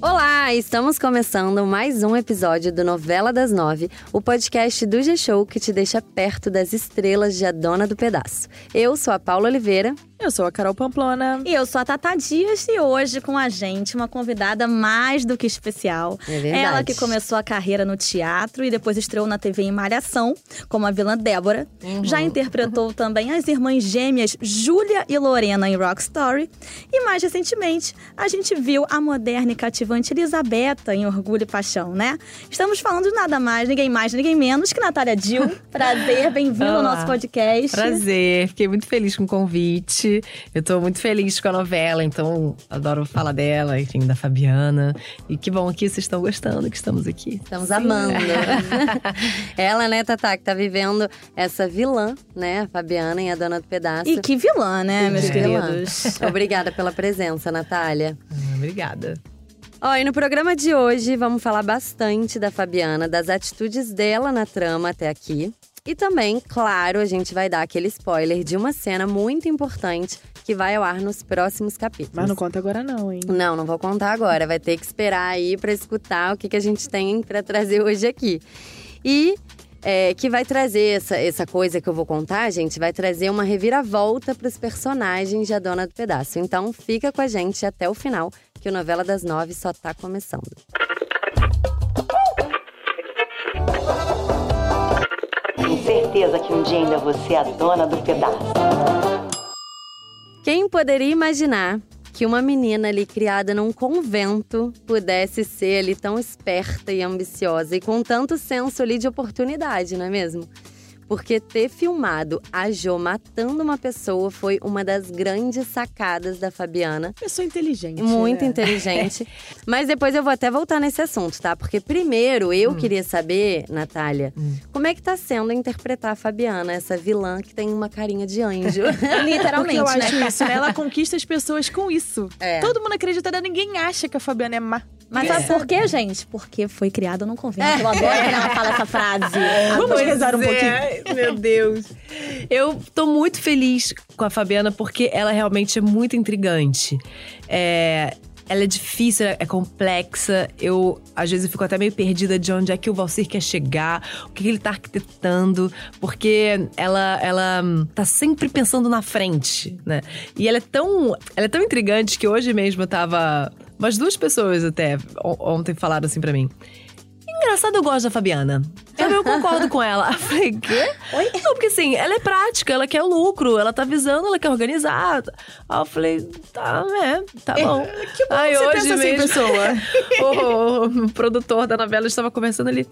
Olá, estamos começando mais um episódio do Novela das Nove, o podcast do G-Show que te deixa perto das estrelas de A Dona do Pedaço. Eu sou a Paula Oliveira. Eu sou a Carol Pamplona. E eu sou a Tata Dias e hoje com a gente uma convidada mais do que especial. É verdade. Ela que começou a carreira no teatro e depois estreou na TV em Malhação, como a vilã Débora. Uhum. Já interpretou também as irmãs gêmeas Júlia e Lorena em Rock Story. E mais recentemente, a gente viu a moderna e cativante Elisabetta em Orgulho e Paixão, né? Estamos falando de nada mais, ninguém mais, ninguém menos que Natália Dill. Prazer, bem-vindo ao nosso podcast. Prazer, fiquei muito feliz com o convite. Eu tô muito feliz com a novela, então adoro falar dela, enfim, da Fabiana. E que bom que vocês estão gostando, que estamos aqui. Estamos amando. Ela, né, Tatá, que tá vivendo essa vilã, né, a Fabiana em A Dona do Pedaço. E que vilã, né, meus queridos? Obrigada pela presença, Natália. Ah, obrigada. Ó, e no programa de hoje vamos falar bastante da Fabiana, das atitudes dela na trama até aqui. E também, claro, a gente vai dar aquele spoiler de uma cena muito importante que vai ao ar nos próximos capítulos. Mas não conta agora não, hein? Não, não vou contar agora. Vai ter que esperar aí pra escutar o que, que a gente tem pra trazer hoje aqui. E é, que vai trazer essa, essa coisa que eu vou contar, gente, vai trazer uma reviravolta pros personagens de A Dona do Pedaço. Então fica com a gente até o final, que o Novela das Nove só tá começando. Tenho certeza que um dia ainda você é a dona do pedaço. Quem poderia imaginar que uma menina ali criada num convento pudesse ser ali tão esperta e ambiciosa e com tanto senso ali de oportunidade, não é mesmo? Porque ter filmado a Jo matando uma pessoa foi uma das grandes sacadas da Fabiana. Pessoa inteligente. Muito né? inteligente. Mas depois eu vou até voltar nesse assunto, tá? Porque primeiro Hum. eu queria saber, Natália, como é que tá sendo interpretar a Fabiana, essa vilã que tem uma carinha de anjo? Porque Literalmente, eu né? acho isso, né? Ela conquista as pessoas com isso. É. Todo mundo acredita ninguém acha que a Fabiana é má. Mas sabe por quê, gente? Porque foi criada num convento. Eu adoro quando ela fala essa frase. Vamos rezar um pouquinho. é, Ai, meu Deus. Eu tô muito feliz com a Fabiana porque ela realmente é muito intrigante. É, ela é difícil, é complexa. Eu, às vezes, eu fico até meio perdida de onde é que o Valcir quer chegar, o que ele tá arquitetando, porque ela, ela hum, tá sempre pensando na frente, né? E ela é tão, ela é tão intrigante que hoje mesmo eu tava. Umas duas pessoas até on- ontem falaram assim pra mim. Engraçado, eu gosto da Fabiana. Sabe, eu concordo com ela. Eu falei, quê? Oi? Não, porque assim, ela é prática, ela quer lucro, ela tá visando, ela quer organizar. Aí eu falei, tá, é, tá bom. Que bom Aí Você hoje pensa assim, mesmo, pessoa. o, o produtor da novela estava conversando ali.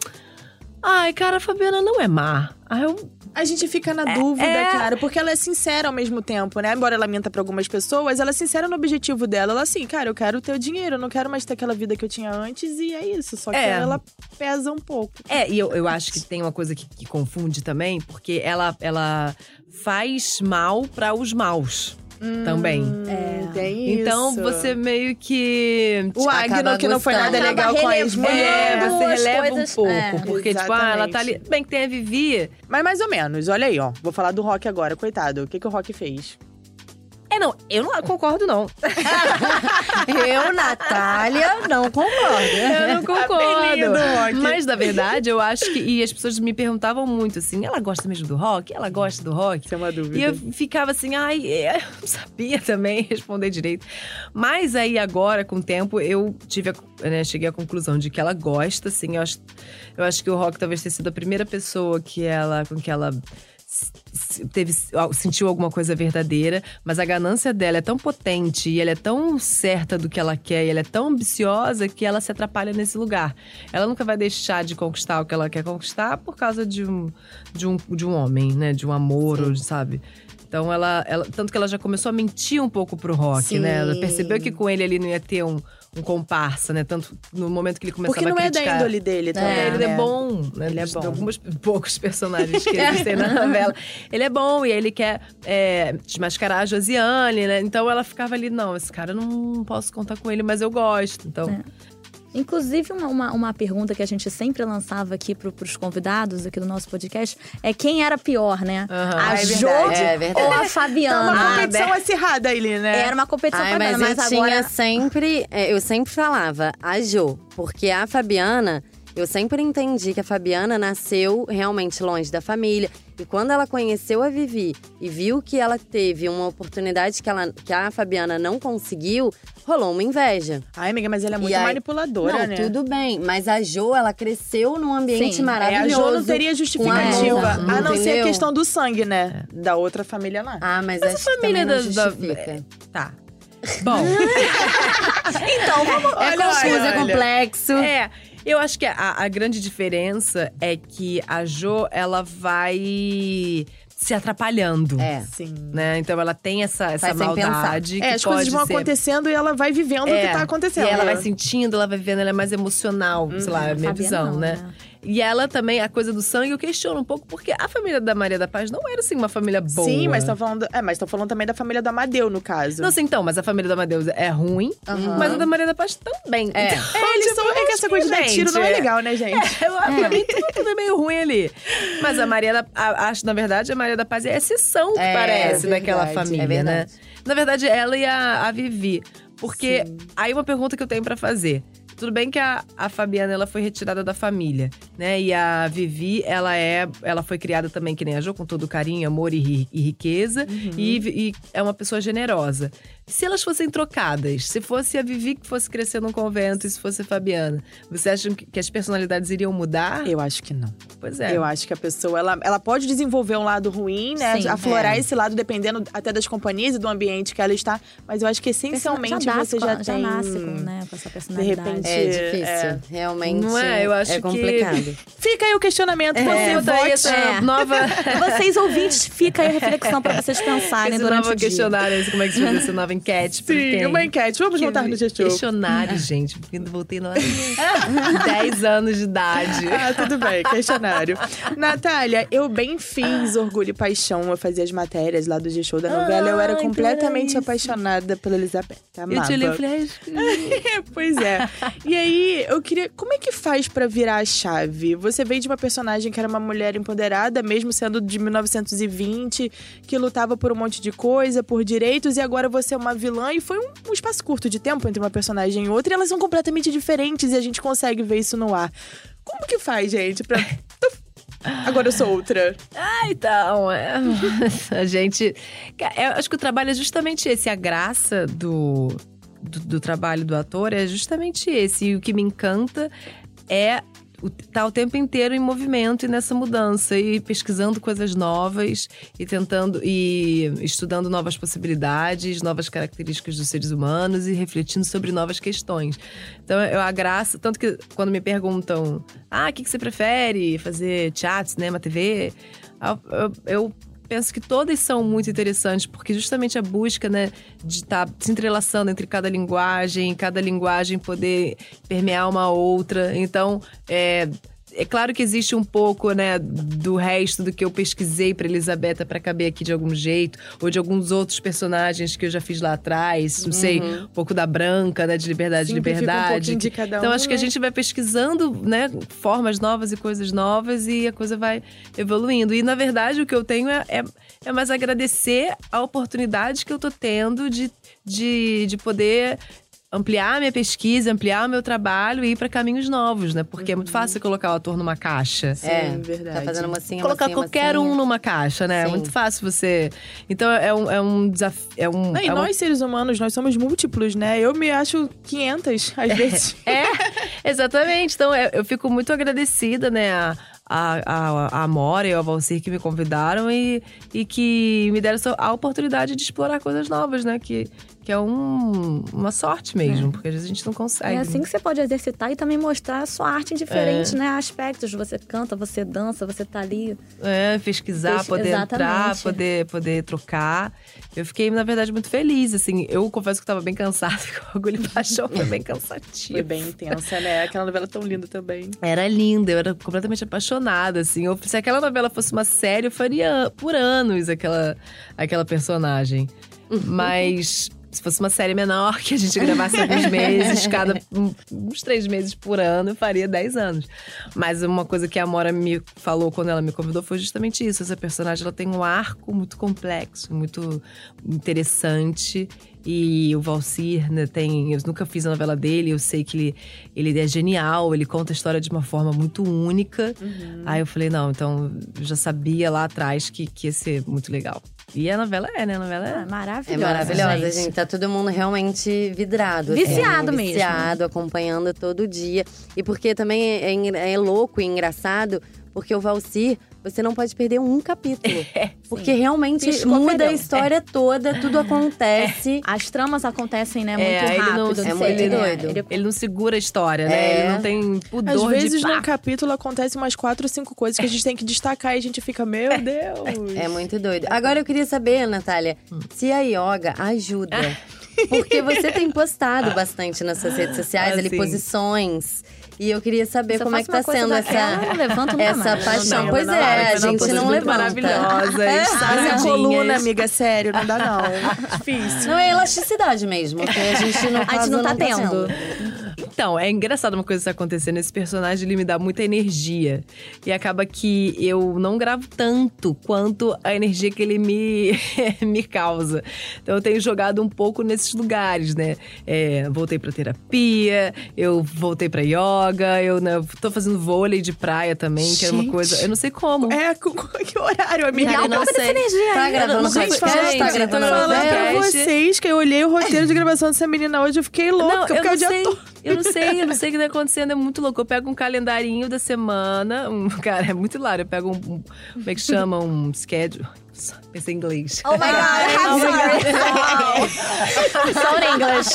Ai, cara, a Fabiana não é má. Aí eu. A gente fica na dúvida, é. cara, porque ela é sincera ao mesmo tempo, né? Embora ela minta pra algumas pessoas, ela é sincera no objetivo dela. Ela assim, cara, eu quero ter o dinheiro, eu não quero mais ter aquela vida que eu tinha antes, e é isso. Só que É. ela pesa um pouco. É, e eu, eu acho que tem uma coisa que, que confunde também, porque ela, ela faz mal para os maus também. É, tem Então isso. você meio que. O Agno, que não foi nada legal com as relevando É, mulheres. você releva coisas- um pouco. é. porque, tipo, ah, ela tá ali. Exatamente. Bem que tem a Vivi. Mas mais ou menos, olha aí, ó. Vou falar do Rock agora, coitado. O que, que o Rock fez? É, não, eu não concordo, não. eu, Natália, não concordo. Eu não Apelido, concordo. Rock. Mas, na verdade, eu acho que. E as pessoas me perguntavam muito assim: ela gosta mesmo do rock? Ela gosta do rock? Isso é uma dúvida. E eu ficava assim, ai, é, eu não sabia também responder direito. Mas aí agora, com o tempo, eu tive a, né, cheguei à conclusão de que ela gosta, assim. Eu acho, eu acho que o Rock talvez tenha sido a primeira pessoa que ela, com que ela teve, sentiu alguma coisa verdadeira, mas a ganância dela é tão potente e ela é tão certa do que ela quer e ela é tão ambiciosa que ela se atrapalha nesse lugar. Ela nunca vai deixar de conquistar o que ela quer conquistar por causa de um, de um, de um homem, né? De um amor, ou, sabe? Então ela, ela. Tanto que ela já começou a mentir um pouco pro rock, Sim. né? Ela percebeu que com ele ele não ia ter um, um comparsa, né? Tanto no momento que ele começava Porque não a é da criticar. índole dele também. É, ele é né? bom, né? Ele é bom. alguns poucos personagens que existem na novela. Ele é bom e aí ele quer é, desmascarar a Josiane, né? Então ela ficava ali, não, esse cara eu não posso contar com ele, mas eu gosto. Então. Inclusive, uma, uma, uma pergunta que a gente sempre lançava aqui pro, pros convidados aqui do nosso podcast é quem era pior, né? A é Jo verdade. É ou a Fabiana? uma Ah, competição acirrada ali, né? Era uma competição Ai, mas, mas, eu agora... tinha sempre. é, Eu sempre falava a Jo, porque a Fabiana, eu sempre entendi que a Fabiana nasceu realmente longe da família. E quando ela conheceu a Vivi e viu que ela teve uma oportunidade que, ela, que a Fabiana não conseguiu, rolou uma inveja. Ai, amiga, mas ela é muito aí- manipuladora, não, né? tudo bem, mas a Jo, ela cresceu num ambiente Sim, é, a É, a maravilhoso. Jo não teria justificativa. Amor, a não ser a questão do sangue, né? Da outra família lá. Ah, mas, Mas a família também não da- da- justifica. Tá. Bom, Então, vamos... É Olha, confuso, olha, é complexo. é. Eu acho que a, a grande diferença é que a Jo, ela vai se atrapalhando. É. Sim. Né? Então ela tem essa, essa Faz maldade. É, que as coisas pode vão ser- acontecendo e ela vai vivendo o que É, tá acontecendo. E ela vai sentindo, ela vai vivendo, ela é mais emocional, sei lá, é a minha visão, não, né? né? E ela também, a coisa do sangue, eu questiono um pouco, porque a família da Maria da Paz não era, assim, uma família boa. Sim, mas estão falando. É, mas estão falando também da família do Amadeu, no caso. Não, assim, então, mas a família do Amadeus é ruim, mas a da Maria da Paz também. É. Então, É, eles tipo, são, é que essa coisa de tiro não é legal, né, gente? Eu, Pra mim, tudo, tudo é meio ruim ali. Mas a Maria da a- acho, na verdade, a Maria da Paz é a exceção que É, parece é daquela família, é verdade. né? Na verdade, ela e a, a Vivi. Porque aí uma pergunta que eu tenho pra fazer. Tudo bem que a, a Fabiana ela foi retirada da família, né? E a Vivi, ela é, ela foi criada também que nem a Jo, com todo carinho, amor e, e riqueza, e, e é uma pessoa generosa. Se elas fossem trocadas, se fosse a Vivi que fosse crescer num convento e se fosse a Fabiana, você acha que, que as personalidades iriam mudar? Eu acho que não. Pois é. Eu acho que a pessoa, ela, ela pode desenvolver um lado ruim, né? Sim, aflorar é. esse lado dependendo até das companhias e do ambiente que ela está. Mas eu acho que essencialmente já nasce você já com, tem. nasce com, né, com essa personalidade. repente- É difícil, É. realmente. Não é? Eu acho é que- complicado. Fica aí o questionamento. Você Você vote. essa É. nova. Vocês ouvintes, fica aí a reflexão pra vocês pensarem Esse durante novo o dia. questionário, como é que chama essa nova enquete? Sim, quem? uma enquete. Vamos Que voltar no G-Show. Questionário, gente. Porque eu voltei lá 10 anos de idade. Ah, tudo bem, questionário. Natália, eu bem fiz Orgulho e Paixão. Eu fazia as matérias lá do G-Show da novela. eu era Ai, completamente apaixonada pela Elizabeth. Eu Amava. te olhei e falei, "Ai, pois é. E aí, eu queria. Como é que faz pra virar a chave? Você veio de uma personagem que era uma mulher empoderada, mesmo sendo de 1920, que lutava por um monte de coisa, por direitos, e agora você é uma vilã. E foi um, um espaço curto de tempo entre uma personagem e outra, e elas são completamente diferentes, e a gente consegue ver isso no ar. Como que faz, gente, pra. Agora eu sou outra. Ah, então, é, a gente. Eu acho que o trabalho é justamente esse. A graça do, do, do trabalho do ator é justamente esse. E o que me encanta é tá o tempo inteiro em movimento e nessa mudança e pesquisando coisas novas e tentando e estudando novas possibilidades, novas características dos seres humanos e refletindo sobre novas questões. Então, eu a graça, tanto que quando me perguntam: "Ah, o que que você prefere? Fazer teatro, cinema, TV?" Eu, eu- eu penso que todas são muito interessantes, porque justamente a busca, né, de estar se entrelaçando entre cada linguagem, cada linguagem poder permear uma outra. Então, é. É claro que existe um pouco, né, do resto do que eu pesquisei para Elisabetta para caber aqui de algum jeito, ou de alguns outros personagens que eu já fiz lá atrás, não sei, um pouco da Branca, né, de Liberdade, Simplifica um Liberdade. pouquinho de cada então um, acho que a né? gente vai pesquisando, né, formas novas e coisas novas e a coisa vai evoluindo. E na verdade o que eu tenho é, é, é mais agradecer a oportunidade que eu tô tendo de, de, de poder ampliar a minha pesquisa, ampliar o meu trabalho e ir para caminhos novos, né? Porque é muito fácil colocar o ator numa caixa. é, verdade. Tá fazendo mocinha, Colocar mocinha, qualquer mocinha. um numa caixa, né? É Sim. muito fácil você. Então é um, é um desafio. É um, Não, e é uma- nós, seres humanos, nós somos múltiplos, né? Eu me acho 500, às vezes. É, exatamente. Então eu, eu fico muito agradecida, né, a, a, a, a Amora e ao Valcir que me convidaram e, e que me deram a oportunidade de explorar coisas novas, né? Que, que é um, uma sorte mesmo, porque às vezes a gente não consegue. É assim que você pode exercitar e também mostrar a sua arte em diferentes É. né, aspectos. Você canta, você dança, você tá ali. É, pesquisar, Pes- poder entrar, exatamente. poder, poder trocar. Eu fiquei, na verdade, muito feliz, assim. Eu confesso que estava bem cansada, que o Orgulho Paixão foi bem cansativo. Foi bem intensa, né? Aquela novela tão linda também. Era linda, eu era completamente apaixonada, assim. Eu- se aquela novela fosse uma série, eu faria por anos aquela, aquela personagem. Mas se fosse uma série menor, que a gente gravasse alguns meses, cada uns três meses por ano, eu faria 10 anos. Mas uma coisa que a Amora me falou quando ela me convidou foi justamente isso. Essa personagem ela tem um arco muito complexo, muito interessante. E o Valcir, né, tem. Eu nunca fiz a novela dele, eu sei que ele, ele é genial, ele conta a história de uma forma muito única. Aí eu falei, não, então eu já sabia lá atrás que, que ia ser muito legal. E a novela é, né? A novela é. Ah, É maravilhosa. maravilhosa, gente. Tá todo mundo realmente vidrado. assim, Viciado mesmo. Viciado, acompanhando todo dia. E porque também é, é- é louco e engraçado, porque o Valcir, você não pode perder um capítulo. porque realmente Piscou, muda a história toda, tudo acontece. As tramas acontecem, né, É, muito ele não- rápido. é muito doido. Ele- Ele não segura a história, né? É. Ele não tem pudor Às vezes de num capítulo acontecem umas quatro ou cinco coisas que a gente tem que destacar e a gente fica, meu Deus. É muito doido. Agora eu queria saber, Natália, Hum. se a yoga ajuda. Porque você tem postado bastante nas suas redes sociais, Ah, ali, sim. posições. E eu queria saber como é que tá sendo essa, nunca essa mais. paixão. Não, pois não, é, não, a gente não levanta. Minha saradinhas. coluna, amiga, sério, não dá não. Difícil. Não é elasticidade mesmo, que a gente não, A gente não tá tendo. Então, é engraçado uma coisa que tá acontecendo. Esse personagem, ele me dá muita energia. E acaba que eu não gravo tanto quanto a energia que ele me, me causa. Então, eu tenho jogado um pouco nesses lugares, né? É, voltei pra terapia, eu voltei pra yoga, eu né, tô fazendo vôlei de praia também, que é uma Gente. coisa… Eu não sei como. É, com, com que horário, amiga? Me dá um não dessa sei. energia Tá aí. gravando não podcast? falar, Tá gente, gravando eu Falando pra vocês que eu olhei o roteiro de gravação dessa menina hoje, eu fiquei louca, Não, eu porque é não o dia todo. Eu não sei, eu não sei o que tá acontecendo. É muito louco. Eu pego um calendarinho da semana. Um, cara, é muito hilário. Eu pego um. um como é que chama? Um schedule. Pensei em inglês. Oh my God, I'm sorry. Só em inglês.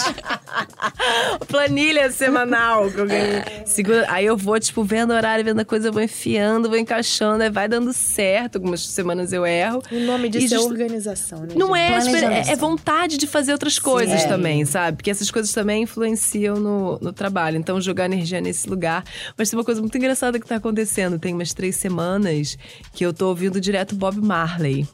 Planilha semanal que eu ganhei. Segura, aí eu vou, tipo, vendo o horário, vendo a coisa, eu vou enfiando, vou encaixando, aí vai dando certo. Algumas semanas eu erro. O nome disso é just- organização, né? Não gente? é, é, é vontade de fazer outras coisas Sim. também, sabe? Porque essas coisas também influenciam no, no trabalho. Então, jogar energia nesse lugar. Mas tem uma coisa muito engraçada que tá acontecendo. Tem umas três semanas que eu tô ouvindo direto Bob Marley.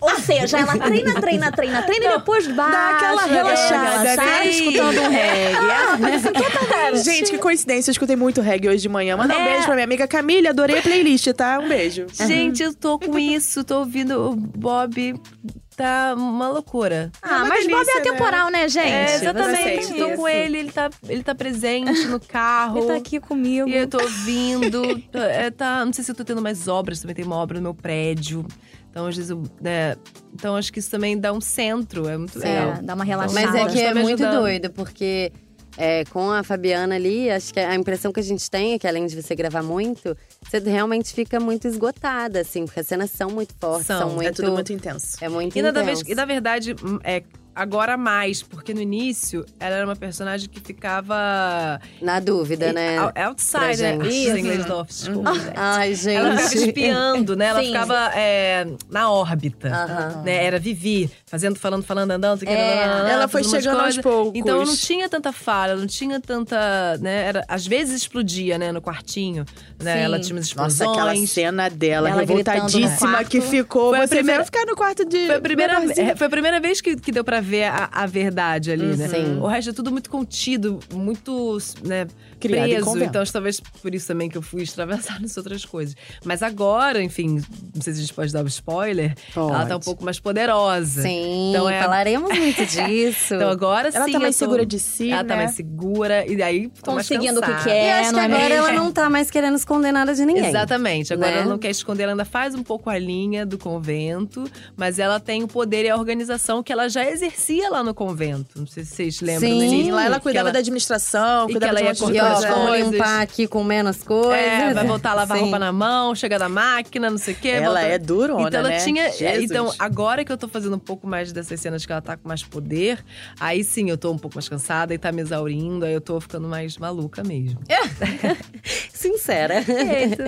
Ou seja, ela treina, treina, treina, treina e depois baixa. Dá aquela relaxada, ela sai né? escutando um reggae. Gente, que coincidência, eu escutei muito reggae hoje de manhã. Manda um É. beijo pra minha amiga Camille, adorei a playlist, tá? Um beijo. Gente, eu tô com isso, tô ouvindo o Bob. Tá uma loucura. Ah, uma mas Bob é delícia, né? atemporal, né, gente? É, exatamente. Tô com ele, ele tá, ele tá presente no carro. Ele tá aqui comigo. E eu tô ouvindo. é, tá, não sei se eu tô tendo mais obras, também tem uma obra no meu prédio. Então, às vezes, eu, né, então acho que isso também dá um centro, é muito legal. É, dá uma relaxada. Mas é Mas que tá é me muito doido, porque é, com a Fabiana ali, acho que a impressão que a gente tem é que além de você gravar muito, você realmente fica muito esgotada, assim, porque as cenas são muito fortes, são, São. É muito. É tudo muito intenso. É muito E na, intenso. vez, e na verdade, hum, é agora mais, porque no início ela era uma personagem que ficava Na dúvida, né? outside, pra né? gente. Ih, Isso. inglês do office, desculpa, gente. Ai, gente. Ela ficava espiando, né? Ela Sim. ficava é, na órbita. Aham. Né? Era Vivi, fazendo, falando, falando, andando. É, nananana, ela foi chegando aos poucos. Então não tinha tanta falha, não tinha tanta. Né? Era, às vezes explodia, né? No quartinho. Né? Sim. Ela tinha umas Nossa, explosões. aquela cena dela, Ela revoltadíssima que ficou. Foi a você primeira- ficar no quarto de. Foi a primeira, é, foi a primeira vez que, que deu pra ver a, a verdade ali, né? Sim. O resto é tudo muito contido, muito, né, Em preso. convento. Então, talvez por isso também que eu fui extravasar nas outras coisas. Mas agora, enfim, não sei se a gente pode dar um spoiler, ela tá um Pode. pouco mais poderosa. Sim, Então é- falaremos muito disso. Então agora Ela sim. tá mais tô- segura de si, Ela tá né? mais segura. E aí, tô mais Conseguindo o que quer. e acho que é agora mesmo? ela não tá mais querendo esconder nada de ninguém. Exatamente. Agora né? ela não quer esconder, ela ainda faz um pouco a linha do convento, mas ela tem o poder e a organização que ela já exercia lá no convento. Não sei se vocês lembram Sim. lá ela cuidava ela- da administração, e cuidava que ela de ia cortando ó, coisas. limpar aqui com menos coisas. É, vai voltar a lavar Sim. roupa na mão, chegar da máquina, não sei o quê. Ela volta- é durona, Então ela né? tinha. é, Jesus. Então, agora que eu tô fazendo um pouco mais dessas cenas que ela tá com mais poder, aí sim eu tô um pouco mais cansada e tá me exaurindo, aí eu tô ficando mais maluca mesmo. Sincera. É, então,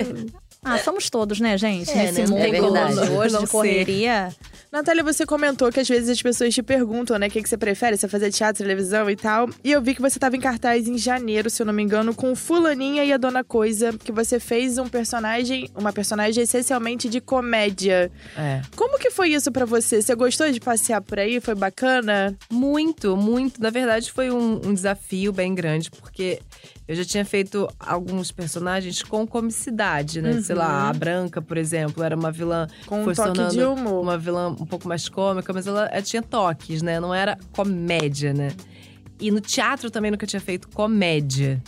Ah, somos todos, né, gente? É, Nesse né? Não mundo tem como hoje não de correria. Natália, você comentou que às vezes as pessoas te perguntam, né, o que, que você prefere, você fazer teatro, televisão e tal. E eu vi que você estava em cartaz em janeiro, se eu não me engano, com o Fulaninha e a Dona Coisa, que você fez um personagem, uma personagem essencialmente de comédia. É. Como que foi isso pra você? Você gostou de passear por aí? Foi bacana? Muito, muito. Na verdade, foi um, um desafio bem grande, porque eu já tinha feito alguns personagens com comicidade, né? Sei lá, a Branca, por exemplo, era uma vilã. Com foi toque de humor. Uma vilã um pouco mais cômica, mas ela, ela tinha toques, né? Não era comédia, né? E no teatro também nunca tinha feito comédia.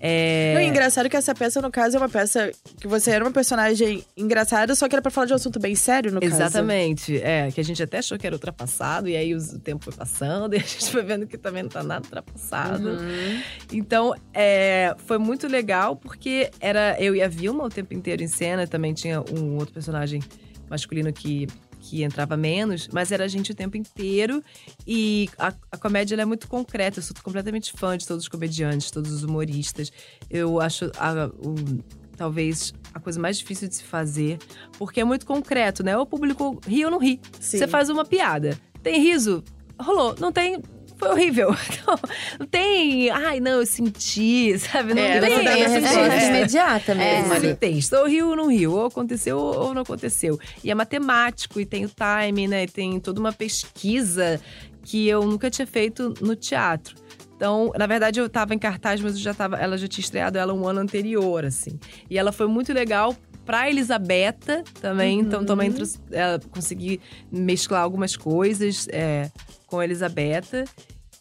É... Não, e engraçado que essa peça, no caso, é uma peça que você era uma personagem engraçada, só que era pra falar de um assunto bem sério, no caso. Exatamente, é, que a gente até achou que era ultrapassado, e aí o tempo foi passando, e a gente foi vendo que também não tá nada ultrapassado. Uhum. Então, é, foi muito legal, porque era eu e a Vilma o tempo inteiro em cena, também tinha um outro personagem masculino que, que entrava menos, mas era a gente o tempo inteiro, e a, a comédia é muito concreta, eu sou completamente fã de todos os comediantes, todos os humoristas. Eu acho a- o- talvez a coisa mais difícil de se fazer, porque é muito concreto, né? O público ri ou não ri. Sim. Você faz uma piada. Tem riso? Rolou. Não tem. Foi horrível. Então, não tem. Ai, não, eu senti, sabe? Não É, tem. dá resposta É. imediata É, mesmo ali. não tem. Ou riu ou não riu. Ou aconteceu ou não aconteceu. E é matemático, e tem o time, né? E tem toda uma pesquisa que eu nunca tinha feito no teatro. Então, na verdade, eu tava em cartaz, mas eu já tava, ela já tinha estreado ela um ano anterior, assim. E ela foi muito legal pra Elisabetta também. Então, também trouxe- ela consegui mesclar algumas coisas é, com a Elisabetta.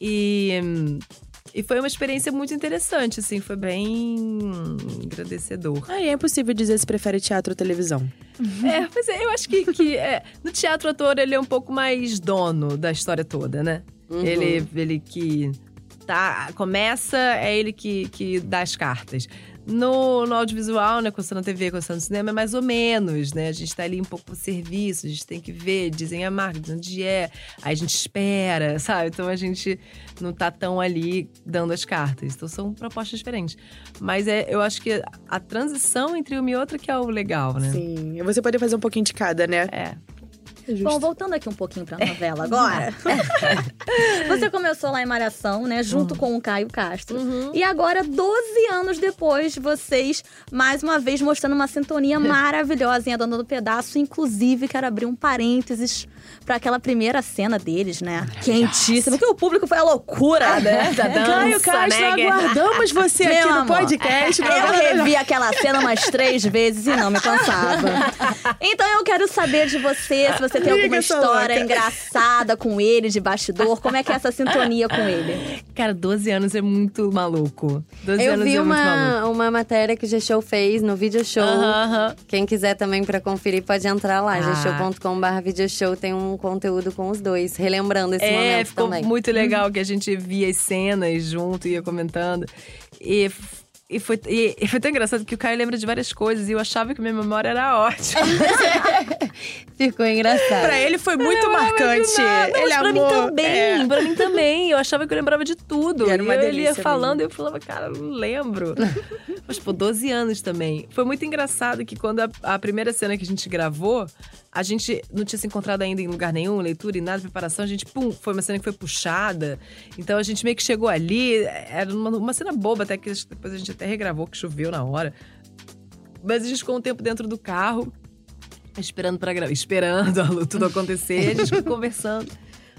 E, e foi uma experiência muito interessante, assim. Foi bem agradecedor. Ah, e é impossível dizer se prefere teatro ou televisão. É, pois é, eu acho que, que é, no teatro o ator ele é um pouco mais dono da história toda, né? Ele, ele que tá, começa, é ele que, que dá as cartas. No, no audiovisual, né, na TV, no cinema, é mais ou menos, né? A gente tá ali um pouco pro serviço, a gente tem que ver, dizem a marca, de onde é, aí a gente espera, sabe? Então a gente não tá tão ali dando as cartas. Então são propostas diferentes. Mas é, eu acho que a transição entre uma e outra que é o legal, né? Sim. Você poderia fazer um pouquinho de cada, né? É. Bom, voltando aqui um pouquinho pra novela agora. Você começou lá em Malhação, né? Junto com o Caio Castro. E agora, 12 anos depois, vocês, mais uma vez, mostrando uma sintonia maravilhosa em A Dona do Pedaço. Inclusive, quero abrir um parênteses pra aquela primeira cena deles, né? Quentíssima. Porque o público foi a loucura, né? Da dança, Caio Castro, né? aguardamos você Meu aqui no amor, podcast. Eu revi aquela cena umas três vezes e não me cansava. Então eu quero saber de você, se você tem Amiga, alguma história engraçada com ele, de bastidor. Como é que é essa sintonia com ele? Cara, 12 anos é muito maluco. 12 Eu anos vi é muito maluco. uma, uma matéria que o G-Show fez no Video Show. Aham, aham. Quem quiser também pra conferir, pode entrar lá. Ah. gshow.com.br videoshow tem um conteúdo com os dois, relembrando esse É, momento ficou também. muito legal que a gente via as cenas junto, ia comentando. E, e, foi, e, e foi tão engraçado que o Caio lembra de várias coisas e eu achava que minha memória era ótima. Ficou engraçado. Pra ele foi muito marcante. Nada, ele mas pra mim amou. também, É. pra mim também. Eu achava que eu lembrava de tudo. E era uma e eu, ele ia delícia falando e eu falava, cara, eu não lembro. Mas, pô, 12 anos também. Foi muito engraçado que quando a, a primeira cena que a gente gravou, a gente não tinha se encontrado ainda em lugar nenhum, leitura e nada, preparação. A gente, pum, foi uma cena que foi puxada. Então a gente meio que chegou ali. Era uma, uma cena boba, até que depois a gente até regravou, que choveu na hora. Mas a gente ficou um tempo dentro do carro, esperando pra gravar, esperando a- tudo acontecer, a gente ficou conversando.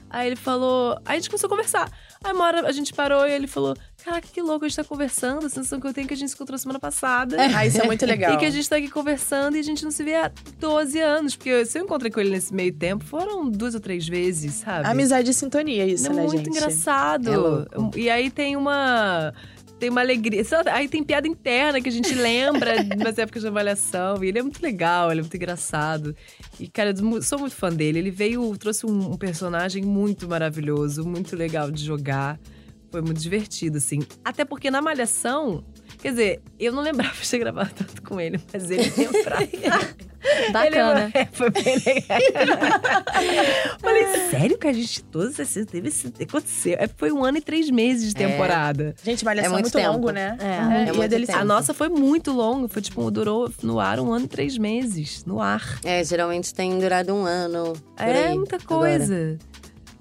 Aí ele falou. Aí a gente começou a conversar. Aí uma hora a gente parou e ele falou: Caraca, que louco, a gente tá conversando. A sensação que eu tenho é que a gente se encontrou semana passada. Ah, isso é muito legal. E que a gente tá aqui conversando e a gente não se vê há 12 anos. Porque se eu encontrei com ele nesse meio tempo, foram duas ou três vezes, sabe? Amizade e sintonia, isso, é né, muito gente? engraçado. É. E aí tem uma. Tem uma alegria. Sabe? Aí tem piada interna que a gente lembra das épocas de avaliação. E ele é muito legal, ele é muito engraçado. E, cara, eu sou muito fã dele. Ele veio, trouxe um, um personagem muito maravilhoso, muito legal de jogar. Foi muito divertido, assim. Até porque na Malhação. Quer dizer, eu não lembrava de ter gravado tanto com ele, mas ele lembrava. Bacana. Ele, é, foi bem legal. Falei, sério que a gente todos assim, teve esse. Aconteceu. É, foi um ano e três meses de temporada. Gente, malhação É é muito muito, tempo. longo, né? É. É é muito delicioso. A nossa foi muito longa, foi tipo, durou no ar um ano e três meses, no ar. É, geralmente tem durado um ano. É aí, muita agora.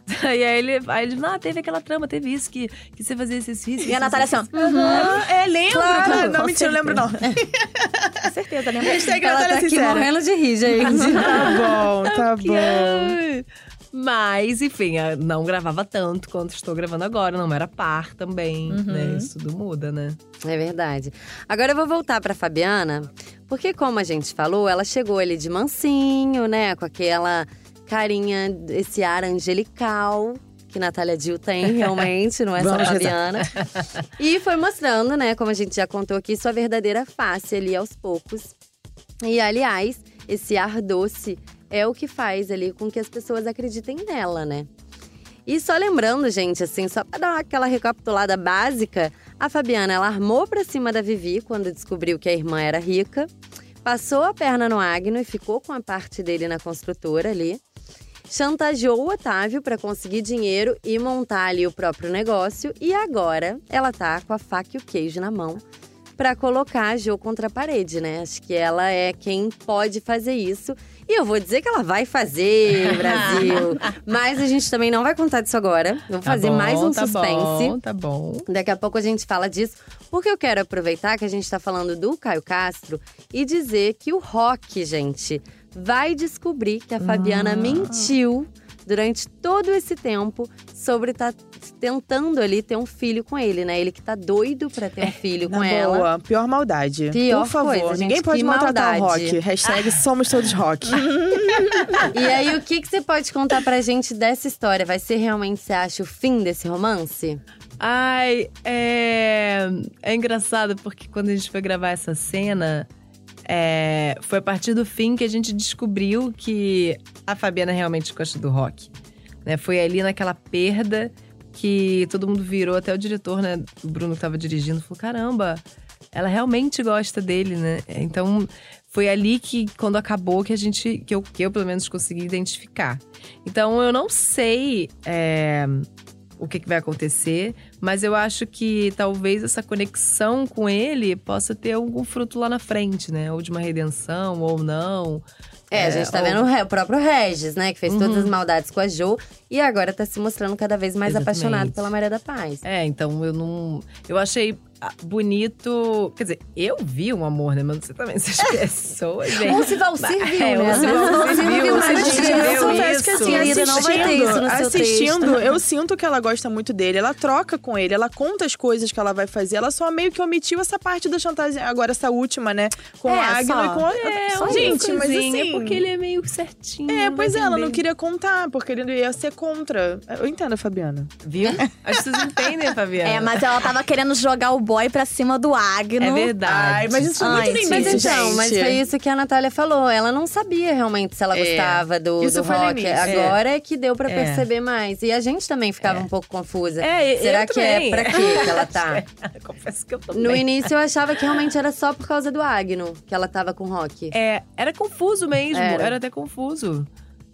E aí ele, aí ele, ah, teve aquela trama, teve isso, que, que você fazia esse exercício. E a Natália assim, ó. Ah, é, lembro. Claro, não, mentira, eu lembro não. Com certeza, lembra? Hashtag Ela tá Natália aqui Sincera. morrendo de rir, gente. Tá bom, tá bom. Mas, enfim, eu não gravava tanto quanto estou gravando agora. Não era par também, né? Isso tudo muda, né? É verdade. Agora eu vou voltar pra Fabiana, porque como a gente falou, ela chegou ali de mansinho, né? Com aquela carinha, esse ar angelical que Natália Dill tem, realmente, não é só Vamos. Fabiana. E foi mostrando, né, como a gente já contou aqui, sua verdadeira face ali aos poucos. E, aliás, esse ar doce é o que faz ali com que as pessoas acreditem nela, né? E só lembrando, gente, assim, só pra dar aquela recapitulada básica, a Fabiana, ela armou pra cima da Vivi quando descobriu que a irmã era rica, passou a perna no Agno e ficou com a parte dele na construtora ali, chantageou o Otávio pra conseguir dinheiro e montar ali o próprio negócio, e agora ela tá com a faca e o queijo na mão pra colocar a Jo contra a parede, né? Acho que ela é quem pode fazer isso. E eu vou dizer que ela vai fazer, Brasil. Mas a gente também não vai contar disso agora. Vou fazer bom, mais um tá suspense. Bom, tá bom. Daqui a pouco a gente fala disso, porque eu quero aproveitar que a gente tá falando do Caio Castro e dizer que o Rock, gente, vai descobrir que a Fabiana Ah. mentiu durante todo esse tempo sobre estar tentando ali ter um filho com ele, né? Ele que tá doido pra ter um filho com Na ela. boa, pior maldade. Pior Por favor, coisa, gente, ninguém pode que maltratar o maldade. rock. Hashtag somos todos rock. E aí, o que, que você pode contar pra gente dessa história? Vai ser realmente, você acha, o fim desse romance? Ai, é. É engraçado porque quando a gente foi gravar essa cena, é, foi a partir do fim que a gente descobriu que a Fabiana realmente gosta do rock. Né? Foi ali naquela perda que todo mundo virou, até o diretor, né? O Bruno que tava dirigindo, falou: caramba, ela realmente gosta dele, né? Então foi ali que, quando acabou, que a gente, que eu, que eu pelo menos consegui identificar. Então eu não sei. é, o que, que vai acontecer, mas eu acho que talvez essa conexão com ele possa ter algum fruto lá na frente, né? Ou de uma redenção, ou não. É, a gente tá ou- vendo o, próprio Regis, né? Que fez todas Uhum. as maldades com a Jo. E agora tá se mostrando cada vez mais Exatamente. apaixonado pela Maria da Paz. É, então eu não. Eu achei bonito. Quer dizer, eu vi um amor, né? Mas você também, essas pessoas, gente. Ou se Valcir viu, é, né? ou se Valcir viu, confesso isso. que assim, querida, não vai ter isso no seu assistindo, texto. eu sinto que ela gosta muito dele. Ela troca com ele, ela conta as coisas que ela vai fazer. Ela só meio que omitiu essa parte da chantagem. Agora, essa última, né? Com É, a Agno só. e com a. É, só gente, mas coisinha, assim. porque ele é meio certinho. É, pois vai é, ela não queria contar, porque ele ia ser contra. Eu entendo Fabiana. Viu? Acho que vocês entendem, Fabiana. É, mas ela tava querendo jogar o boy pra cima do Agno. É verdade. Ai, mas isso é muito Ai, no Mas então, gente. mas foi isso que a Natália falou. Ela não sabia realmente se ela É. gostava do, Isso do foi rock. Agora é. que deu pra É. perceber mais. E a gente também ficava um pouco confusa. É, eu Será que também. é pra quê que ela tá? Confesso que eu também. No início eu achava que realmente era só por causa do Agno que ela tava com o rock. É, era confuso mesmo, Era. era, até confuso.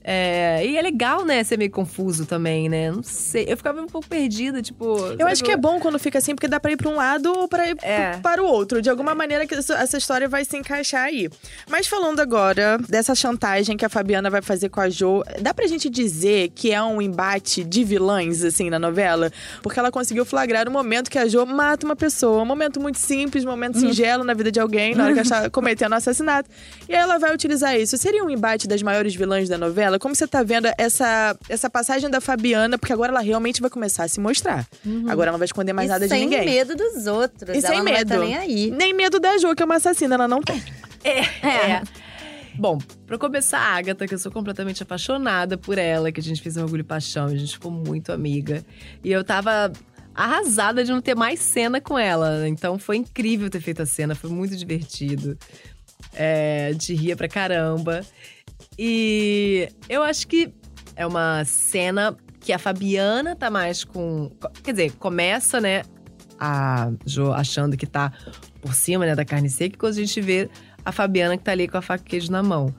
É, e é legal, né, ser meio confuso também, né? Não sei, eu ficava um pouco perdida, tipo… Eu acho que é bom quando fica assim, porque dá pra ir pra um lado ou pra ir É. para o outro. De alguma maneira que essa história vai se encaixar aí. Mas falando agora dessa chantagem que a Fabiana vai fazer com a Jo, dá pra gente dizer que é um embate de vilãs, assim, na novela? Porque ela conseguiu flagrar o momento que a Jo mata uma pessoa. Um momento muito simples, um momento singelo na vida de alguém, na hora que ela está cometendo um assassinato. E aí ela vai utilizar isso. Seria um embate das maiores vilãs da novela? Como você tá vendo essa, essa passagem da Fabiana? Porque agora ela realmente vai começar a se mostrar. Agora ela não vai esconder mais e nada de sem ninguém. medo dos outros. E ela sem não vai medo. tá nem aí. Nem medo da Jo, que é uma assassina, ela não tem. É. Bom, pra começar, a Agatha, que eu sou completamente apaixonada por ela, que a gente fez um orgulho e paixão, a gente ficou muito amiga. E eu tava arrasada de não ter mais cena com ela. Então foi incrível ter feito a cena, foi muito divertido. É, a gente ria pra caramba. E eu acho que é uma cena que a Fabiana tá mais com. Quer dizer, começa, né? A Jo achando que tá por cima, né, da carne seca, quando a gente vê a Fabiana que tá ali com a faca queijo na mão.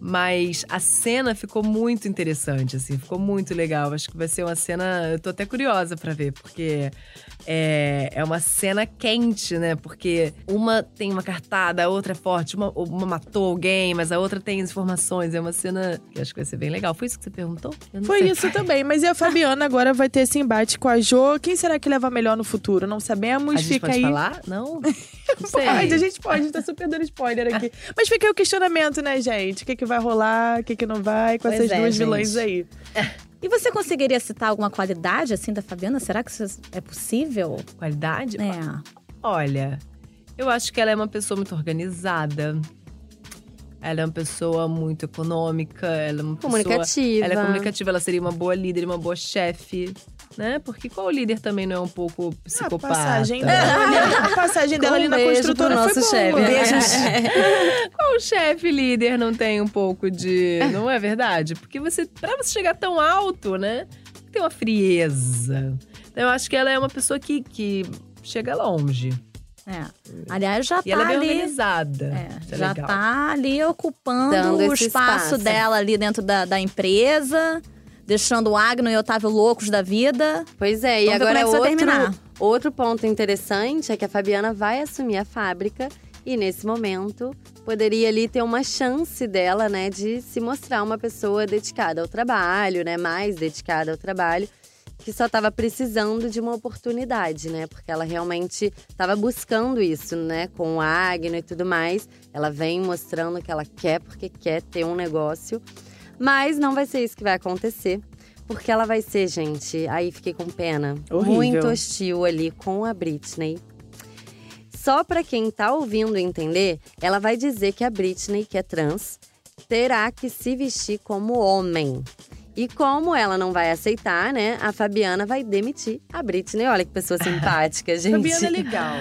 Mas a cena ficou muito interessante, assim, ficou muito legal. Acho que vai ser uma cena. Eu tô até curiosa para ver, porque é, é uma cena quente, né? Porque uma tem uma cartada, a outra é forte, uma, uma matou alguém, mas a outra tem as informações. É uma cena que acho que vai ser bem legal. Foi isso que você perguntou? Foi sei. isso também, mas e a Fabiana agora vai ter esse embate com a Jo. Quem será que leva melhor no futuro? Não sabemos. A gente Fica pode aí. falar? Não? Pode, a gente pode, tá super dando spoiler aqui. Mas fica aí o questionamento, né, gente? O que, que vai rolar, o que, que não vai com Pois essas é, duas gente. vilãs aí. E você conseguiria citar alguma qualidade assim da Fabiana? Será que isso é possível? Qualidade? É. Olha, eu acho que ela é uma pessoa muito organizada. Ela é uma pessoa muito econômica, ela é uma pessoa... Comunicativa. Ela é comunicativa, ela seria uma boa líder, uma boa chefe, né? Porque qual líder também não é um pouco A psicopata? passagem dela, ali- a passagem dela ali Um na construtora pro foi nosso boa. chefe. Beijo. Qual chefe líder não tem um pouco de. Não é verdade? Porque você, pra você chegar tão alto, né? Tem uma frieza. Então eu acho que ela é uma pessoa que, que chega longe. É. Aliás, já E tá ela é bem ali. organizada. É, é já legal. tá ali ocupando Dando o espaço, espaço. dela ali dentro da, da empresa, deixando o Agno e o Otávio loucos da vida. Pois é, e Vamos ver agora é vai terminar. outro, outro ponto interessante é que a Fabiana vai assumir a fábrica e nesse momento poderia ali ter uma chance dela, né, de se mostrar uma pessoa dedicada ao trabalho, né, mais dedicada ao trabalho, que só estava precisando de uma oportunidade, né, porque ela realmente estava buscando isso, né, com o Agno e tudo mais. Ela vem mostrando que ela quer porque quer ter um negócio, mas não vai ser isso que vai acontecer. Porque ela vai ser, gente, aí fiquei com pena, Horrível. muito hostil ali com a Britney. Só pra quem tá ouvindo entender, ela vai dizer que a Britney, que é trans, terá que se vestir como homem. E como ela não vai aceitar, né, a Fabiana vai demitir a Britney. Olha que pessoa simpática, gente. Fabiana é legal.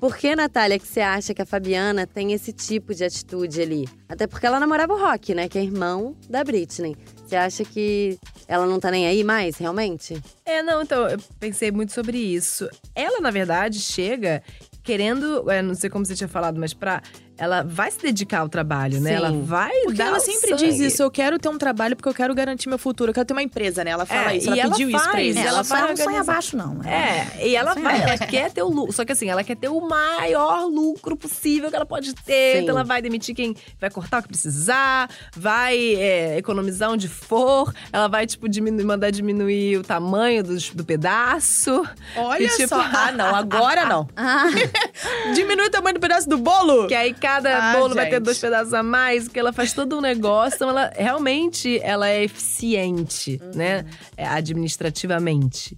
Por que, Natália, que você acha que a Fabiana tem esse tipo de atitude ali? Até porque ela namorava o Rock, né? Que é irmão da Britney. Você acha que ela não tá nem aí mais, realmente? É, não, então, eu pensei muito sobre isso. Ela, na verdade, chega querendo, é, não sei como você tinha falado, mas pra. Ela vai se dedicar ao trabalho, né? Sim. Ela vai Porque dar ela sempre sangue. diz isso. Eu quero ter um trabalho porque eu quero garantir meu futuro. Eu quero ter uma empresa, né? Ela fala É, isso. Ela ela pediu isso pra faz, ele. É, ela ela vai não sonha abaixo, não. É, e ela vai, ela quer ter o lucro. Só que assim, ela quer ter o maior lucro possível que ela pode ter. Sim. Então ela vai demitir quem vai cortar o que precisar, vai é, economizar onde for, ela vai, tipo, diminuir, mandar diminuir o tamanho dos- do pedaço. Olha E, tipo, só. Ah, não. Agora não. Ah, Diminui o tamanho do pedaço do bolo. Que aí cada Ah, bolo vai ter gente. dois pedaços a mais, que ela faz todo um negócio. Então, ela realmente ela é eficiente, né? É, administrativamente.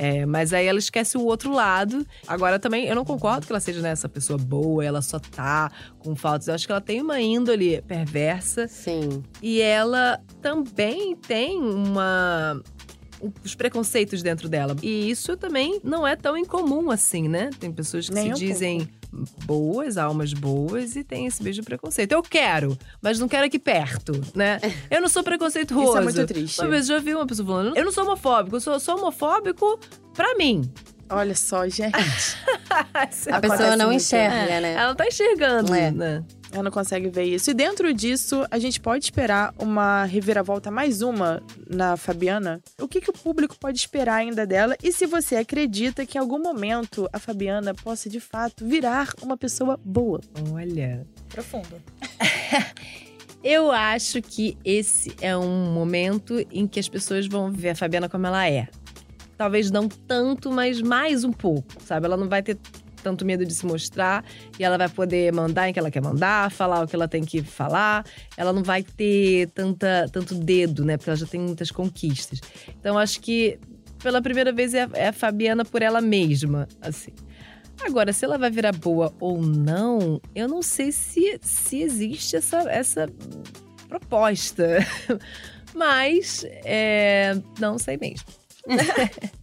É, mas aí ela esquece o outro lado. Agora também, eu não concordo que ela seja né, essa pessoa boa, ela só tá com faltas. Eu acho que ela tem uma índole perversa. Sim. E ela também tem uma. Os preconceitos dentro dela. E isso também não é tão incomum assim, né? Tem pessoas que Nem se um dizem boas, almas boas, e tem esse beijo de preconceito. Eu quero, mas não quero aqui perto, né? Eu não sou preconceituoso. Isso é muito triste. Uma vez eu já vi uma pessoa falando: eu não sou homofóbico, eu sou, sou homofóbico pra mim. Olha só, gente. A Acontece pessoa não muito. enxerga, né? Ela não tá enxergando, É. né? Ela não consegue ver isso. E dentro disso, a gente pode esperar uma reviravolta, mais uma, na Fabiana? O que, que o público pode esperar ainda dela? E se você acredita que em algum momento a Fabiana possa, de fato, virar uma pessoa boa? Olha. profundo. Eu acho que esse é um momento em que as pessoas vão ver a Fabiana como ela é. Talvez não tanto, mas mais um pouco, sabe? Ela não vai ter tanto medo de se mostrar e ela vai poder mandar em que ela quer mandar, falar o que ela tem que falar. Ela não vai ter tanta, tanto dedo, né? Porque ela já tem muitas conquistas. Então, acho que pela primeira vez é a, é a Fabiana por ela mesma, assim. Agora, se ela vai virar boa ou não, eu não sei se, se existe essa, essa proposta. Mas, é, não sei mesmo.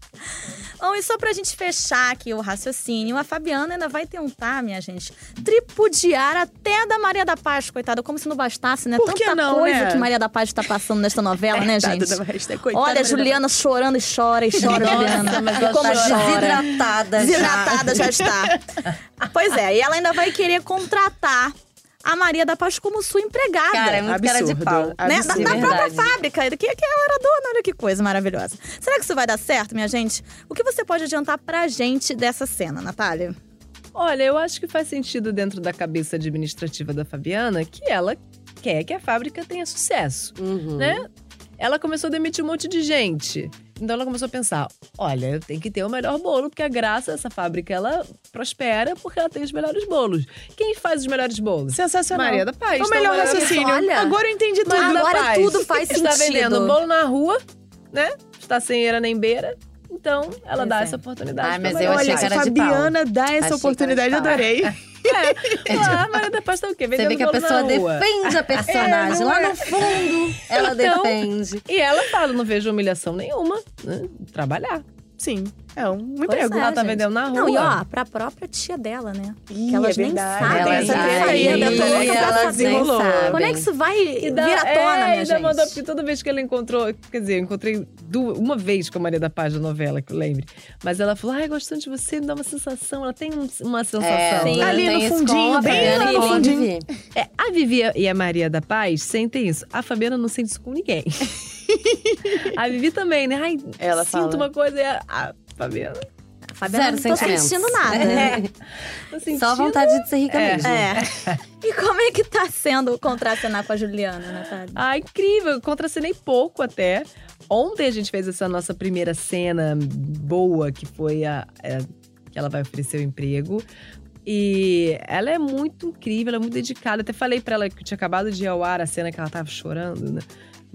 Bom, e só pra gente fechar aqui o raciocínio, a Fabiana ainda vai tentar, minha gente, tripudiar até da Maria da Paz, coitada, como se não bastasse, né? Por Tanta não, coisa né? que Maria da Paz tá passando nesta novela, né, Coitada gente? coitada Olha, a Juliana chorando e chora e chora, Juliana. mas ela como tá desidratada já. Desidratada já está. pois é, e ela ainda vai querer contratar a Maria da Paz como sua empregada. Cara, é muito cara de Absurdo. pau. né? Da, Absurdo. da própria fábrica, que, que ela era dona, olha que coisa maravilhosa. Será que isso vai dar certo, minha gente? O que você pode adiantar pra gente dessa cena, Natália? Olha, eu acho que faz sentido dentro da cabeça administrativa da Fabiana que ela quer que a fábrica tenha sucesso, Uhum. né? Ela começou a demitir um monte de gente. Então ela começou a pensar: olha, eu tenho que ter o melhor bolo, porque a graça dessa fábrica ela prospera porque ela tem os melhores bolos. Quem faz os melhores bolos? Sensacional. Maria da Paz. O Então, melhor raciocínio. Olha. Agora eu entendi tudo. Agora tudo faz Está sentido. vendendo bolo na rua, né? Está sem eira nem beira. Então, ela Pois dá é. essa oportunidade. Pra mas eu achei Olha, que se era de Fabiana dá Achei essa era oportunidade, pau. adorei. É, a Maria da Paz tá o quê? Você Vendendo vê que a pessoa defende a personagem. não Lá é? no fundo, ela Então, defende. E ela fala, não vejo humilhação nenhuma, né? Trabalhar. Sim, é um Pois emprego. é, ela tá gente. vendendo na rua. Não, e ó, pra própria tia dela, né? Ih, que elas é nem sabem Elas essa. Eu tô louca nem Desenrolou. sabem. Quando é que isso vai E dá- vir à tona, é, minha ainda gente? mandou, porque toda vez que ela encontrou, quer dizer, eu encontrei du- uma vez com a Maria da Paz da novela, que eu lembre. Mas ela falou, ai, gostando de você, me dá uma sensação. Ela tem um- uma sensação. É, Sim. né? Ali tem no fundinho, bem lá no fundinho. É, a Vivi e a Maria da Paz sentem isso. A Fabiana não sente isso com ninguém. a Vivi também, né? Ai, Ela sinto fala. uma coisa e a, a Fabiana. Fabiana, Zero não tô sentimentos. sentindo nada. É. Tô sentindo- Só vontade de ser rica É. mesmo. É. E como é que tá sendo contracenar com a Juliana, Natália? Ah, incrível. Eu contracenei pouco até. Ontem a gente fez essa nossa primeira cena boa, que foi a, a- que ela vai oferecer o emprego. E ela é muito incrível, ela é muito dedicada. Até falei pra ela que tinha acabado de ir ao ar a cena que ela tava chorando né,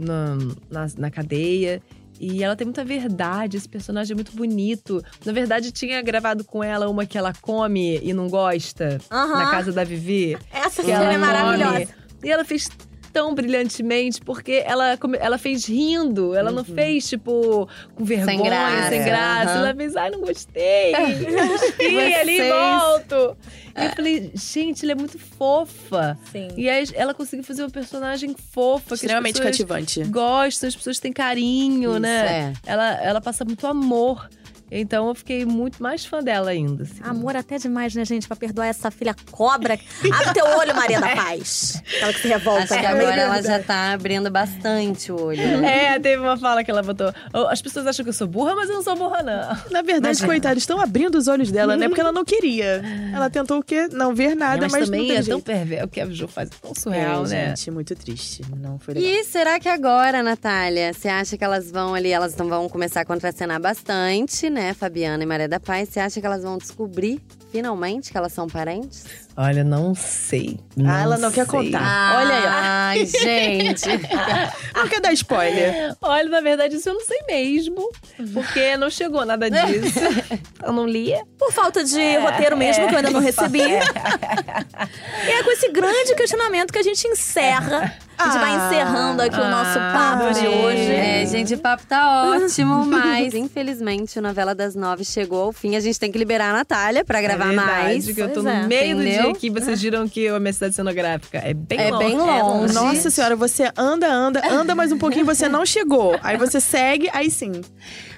na, na, na cadeia. E ela tem muita verdade, esse personagem é muito bonito. Na verdade, tinha gravado com ela uma que ela come e não gosta, na casa da Vivi. Essa Que cena ela é maravilhosa. come. E ela fez tão brilhantemente, porque ela, ela fez rindo. Ela não fez, tipo, com vergonha, graça. sem graça. Aham. Ela fez, ai, não gostei. e ali Vocês- volto. E eu falei, gente, ela é muito fofa. Sim. E aí ela conseguiu fazer uma personagem fofa. que as Extremamente pessoas cativante. Gostam, as pessoas têm carinho, Isso, né? é. Ela, ela passa muito amor. Então eu fiquei muito mais fã dela ainda. assim. Amor até demais, né, gente? Pra perdoar essa filha cobra. Abre teu olho, Maria da Paz. Aquela que se revolta. Acho que né? agora ela já tá abrindo bastante o olho. né? É, teve uma fala que ela botou. "Oh, As pessoas acham que eu sou burra, mas eu não sou burra, não. Na verdade, Imagina. coitada, estão abrindo os olhos dela, né? Porque ela não queria. Ela tentou o quê? Não ver nada, mas, mas, também não tem é jeito. tão perverso. O que a Ju faz é tão surreal, é, né? gente, muito triste. Não foi legal. E será que agora, Natália, você acha que elas vão ali, elas não vão começar a contracenar bastante, né? Fabiana e Maria da Paz, você acha que elas vão descobrir finalmente que elas são parentes? Olha, não sei. Ah, ela não quer sei. contar. Olha aí, ó. Ai, gente. Não quer dar spoiler. Olha, na verdade, isso eu não sei mesmo. Porque não chegou nada disso. eu não lia. Por falta de roteiro mesmo, que eu ainda não recebi. e é com esse grande questionamento que a gente encerra. A gente vai Ah. encerrando aqui o nosso papo de adorei. hoje. É, gente, o papo tá ótimo, mas infelizmente o Novela das Nove chegou ao fim. A gente tem que liberar a Natália pra gravar é verdade, mais. que eu tô Pois no é. meio do Entendeu? que vocês viram que a minha cidade cenográfica é bem É longe. bem longe. Nossa senhora, você anda, anda, anda mais um pouquinho, você não chegou. Aí você segue, aí sim.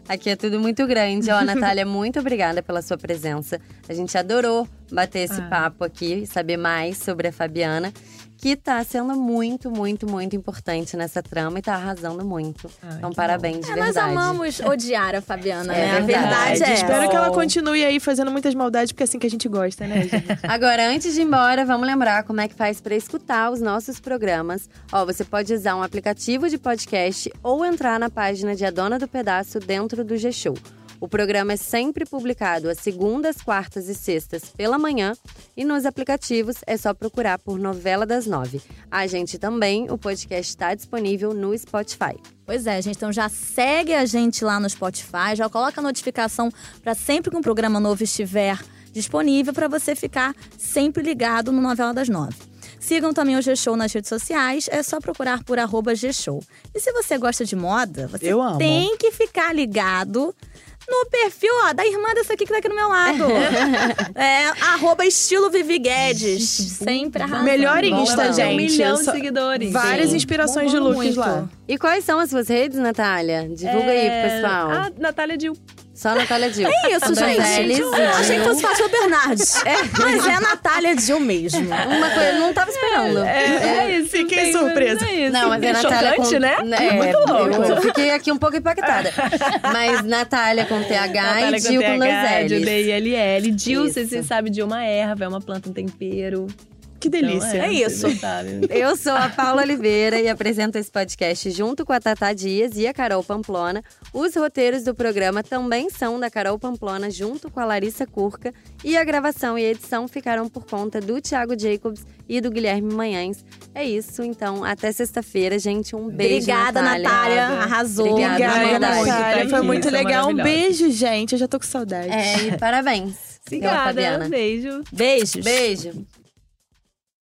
Aqui é tudo muito grande. Ó, Natália, muito obrigada pela sua presença. A gente adorou bater esse Ah. papo aqui, saber mais sobre a Fabiana, que tá sendo muito, muito, muito importante nessa trama e tá arrasando muito. Ai, então, parabéns, de É, nós verdade. amamos odiar a Fabiana, É né? A verdade. verdade é Espero que ela continue aí fazendo muitas maldades, porque é assim que a gente gosta, né, gente? Agora, antes de ir embora, vamos lembrar como é que faz para escutar os nossos programas. Ó, você pode usar um aplicativo de podcast ou entrar na página de A Dona do Pedaço dentro do G-Show. O programa é sempre publicado às segundas, quartas e sextas pela manhã e nos aplicativos é só procurar por Novela das Nove. A gente também, o podcast está disponível no Spotify. Pois é, gente. Então já segue a gente lá no Spotify, já coloca a notificação para sempre que um programa novo estiver disponível para você ficar sempre ligado no Novela das Nove. Sigam também o G-Show nas redes sociais, é só procurar por arroba G-Show. E se você gosta de moda, você Eu amo. tem que ficar ligado no perfil ó, da irmã dessa aqui que tá aqui do meu lado. é arroba estilo Vivi Guedes. Sempre arrasando. Melhor Insta, tem um gente. milhão de seguidores. Várias Sim. inspirações de looks muito. lá. E quais são as suas redes, Natália? Divulga aí pro É, pessoal. A Natália Dil. Só Natália Dil. É isso, Com dois gente. L's, Eu achei que Dil. fosse Fátima Bernardes. Mas é a Natália Dill mesmo. Uma coisa, não tava esperando. É, isso. Fiquei tem- surpresa. É isso. Não, mas é Natália Chocante, com... né? É, Muito louco. Eu, eu fiquei aqui um pouco impactada. Mas Natália com TH Natália e Dil com dois TH, Dil L's. D-I-L-L. Dil, você sabe de uma erva, é uma planta, um tempero. Que delícia. Então, É isso. você sabe. Eu sou a Paula Oliveira e apresento esse podcast junto com a Tata Dias e a Carol Pamplona. Os roteiros do programa também são da Carol Pamplona, junto com a Larissa Curca. E a gravação e a edição ficaram por conta do Thiago Jacobs e do Guilherme Manhães. É isso, então. Até sexta-feira, gente. Um beijo, Obrigada, Natália. Arrasou. Obrigada, Obrigada. Natália. Tá Foi muito é legal. Um beijo, gente. Eu já tô com saudade. É, e parabéns. Obrigada, Fabiana. beijo. Beijos. Beijo.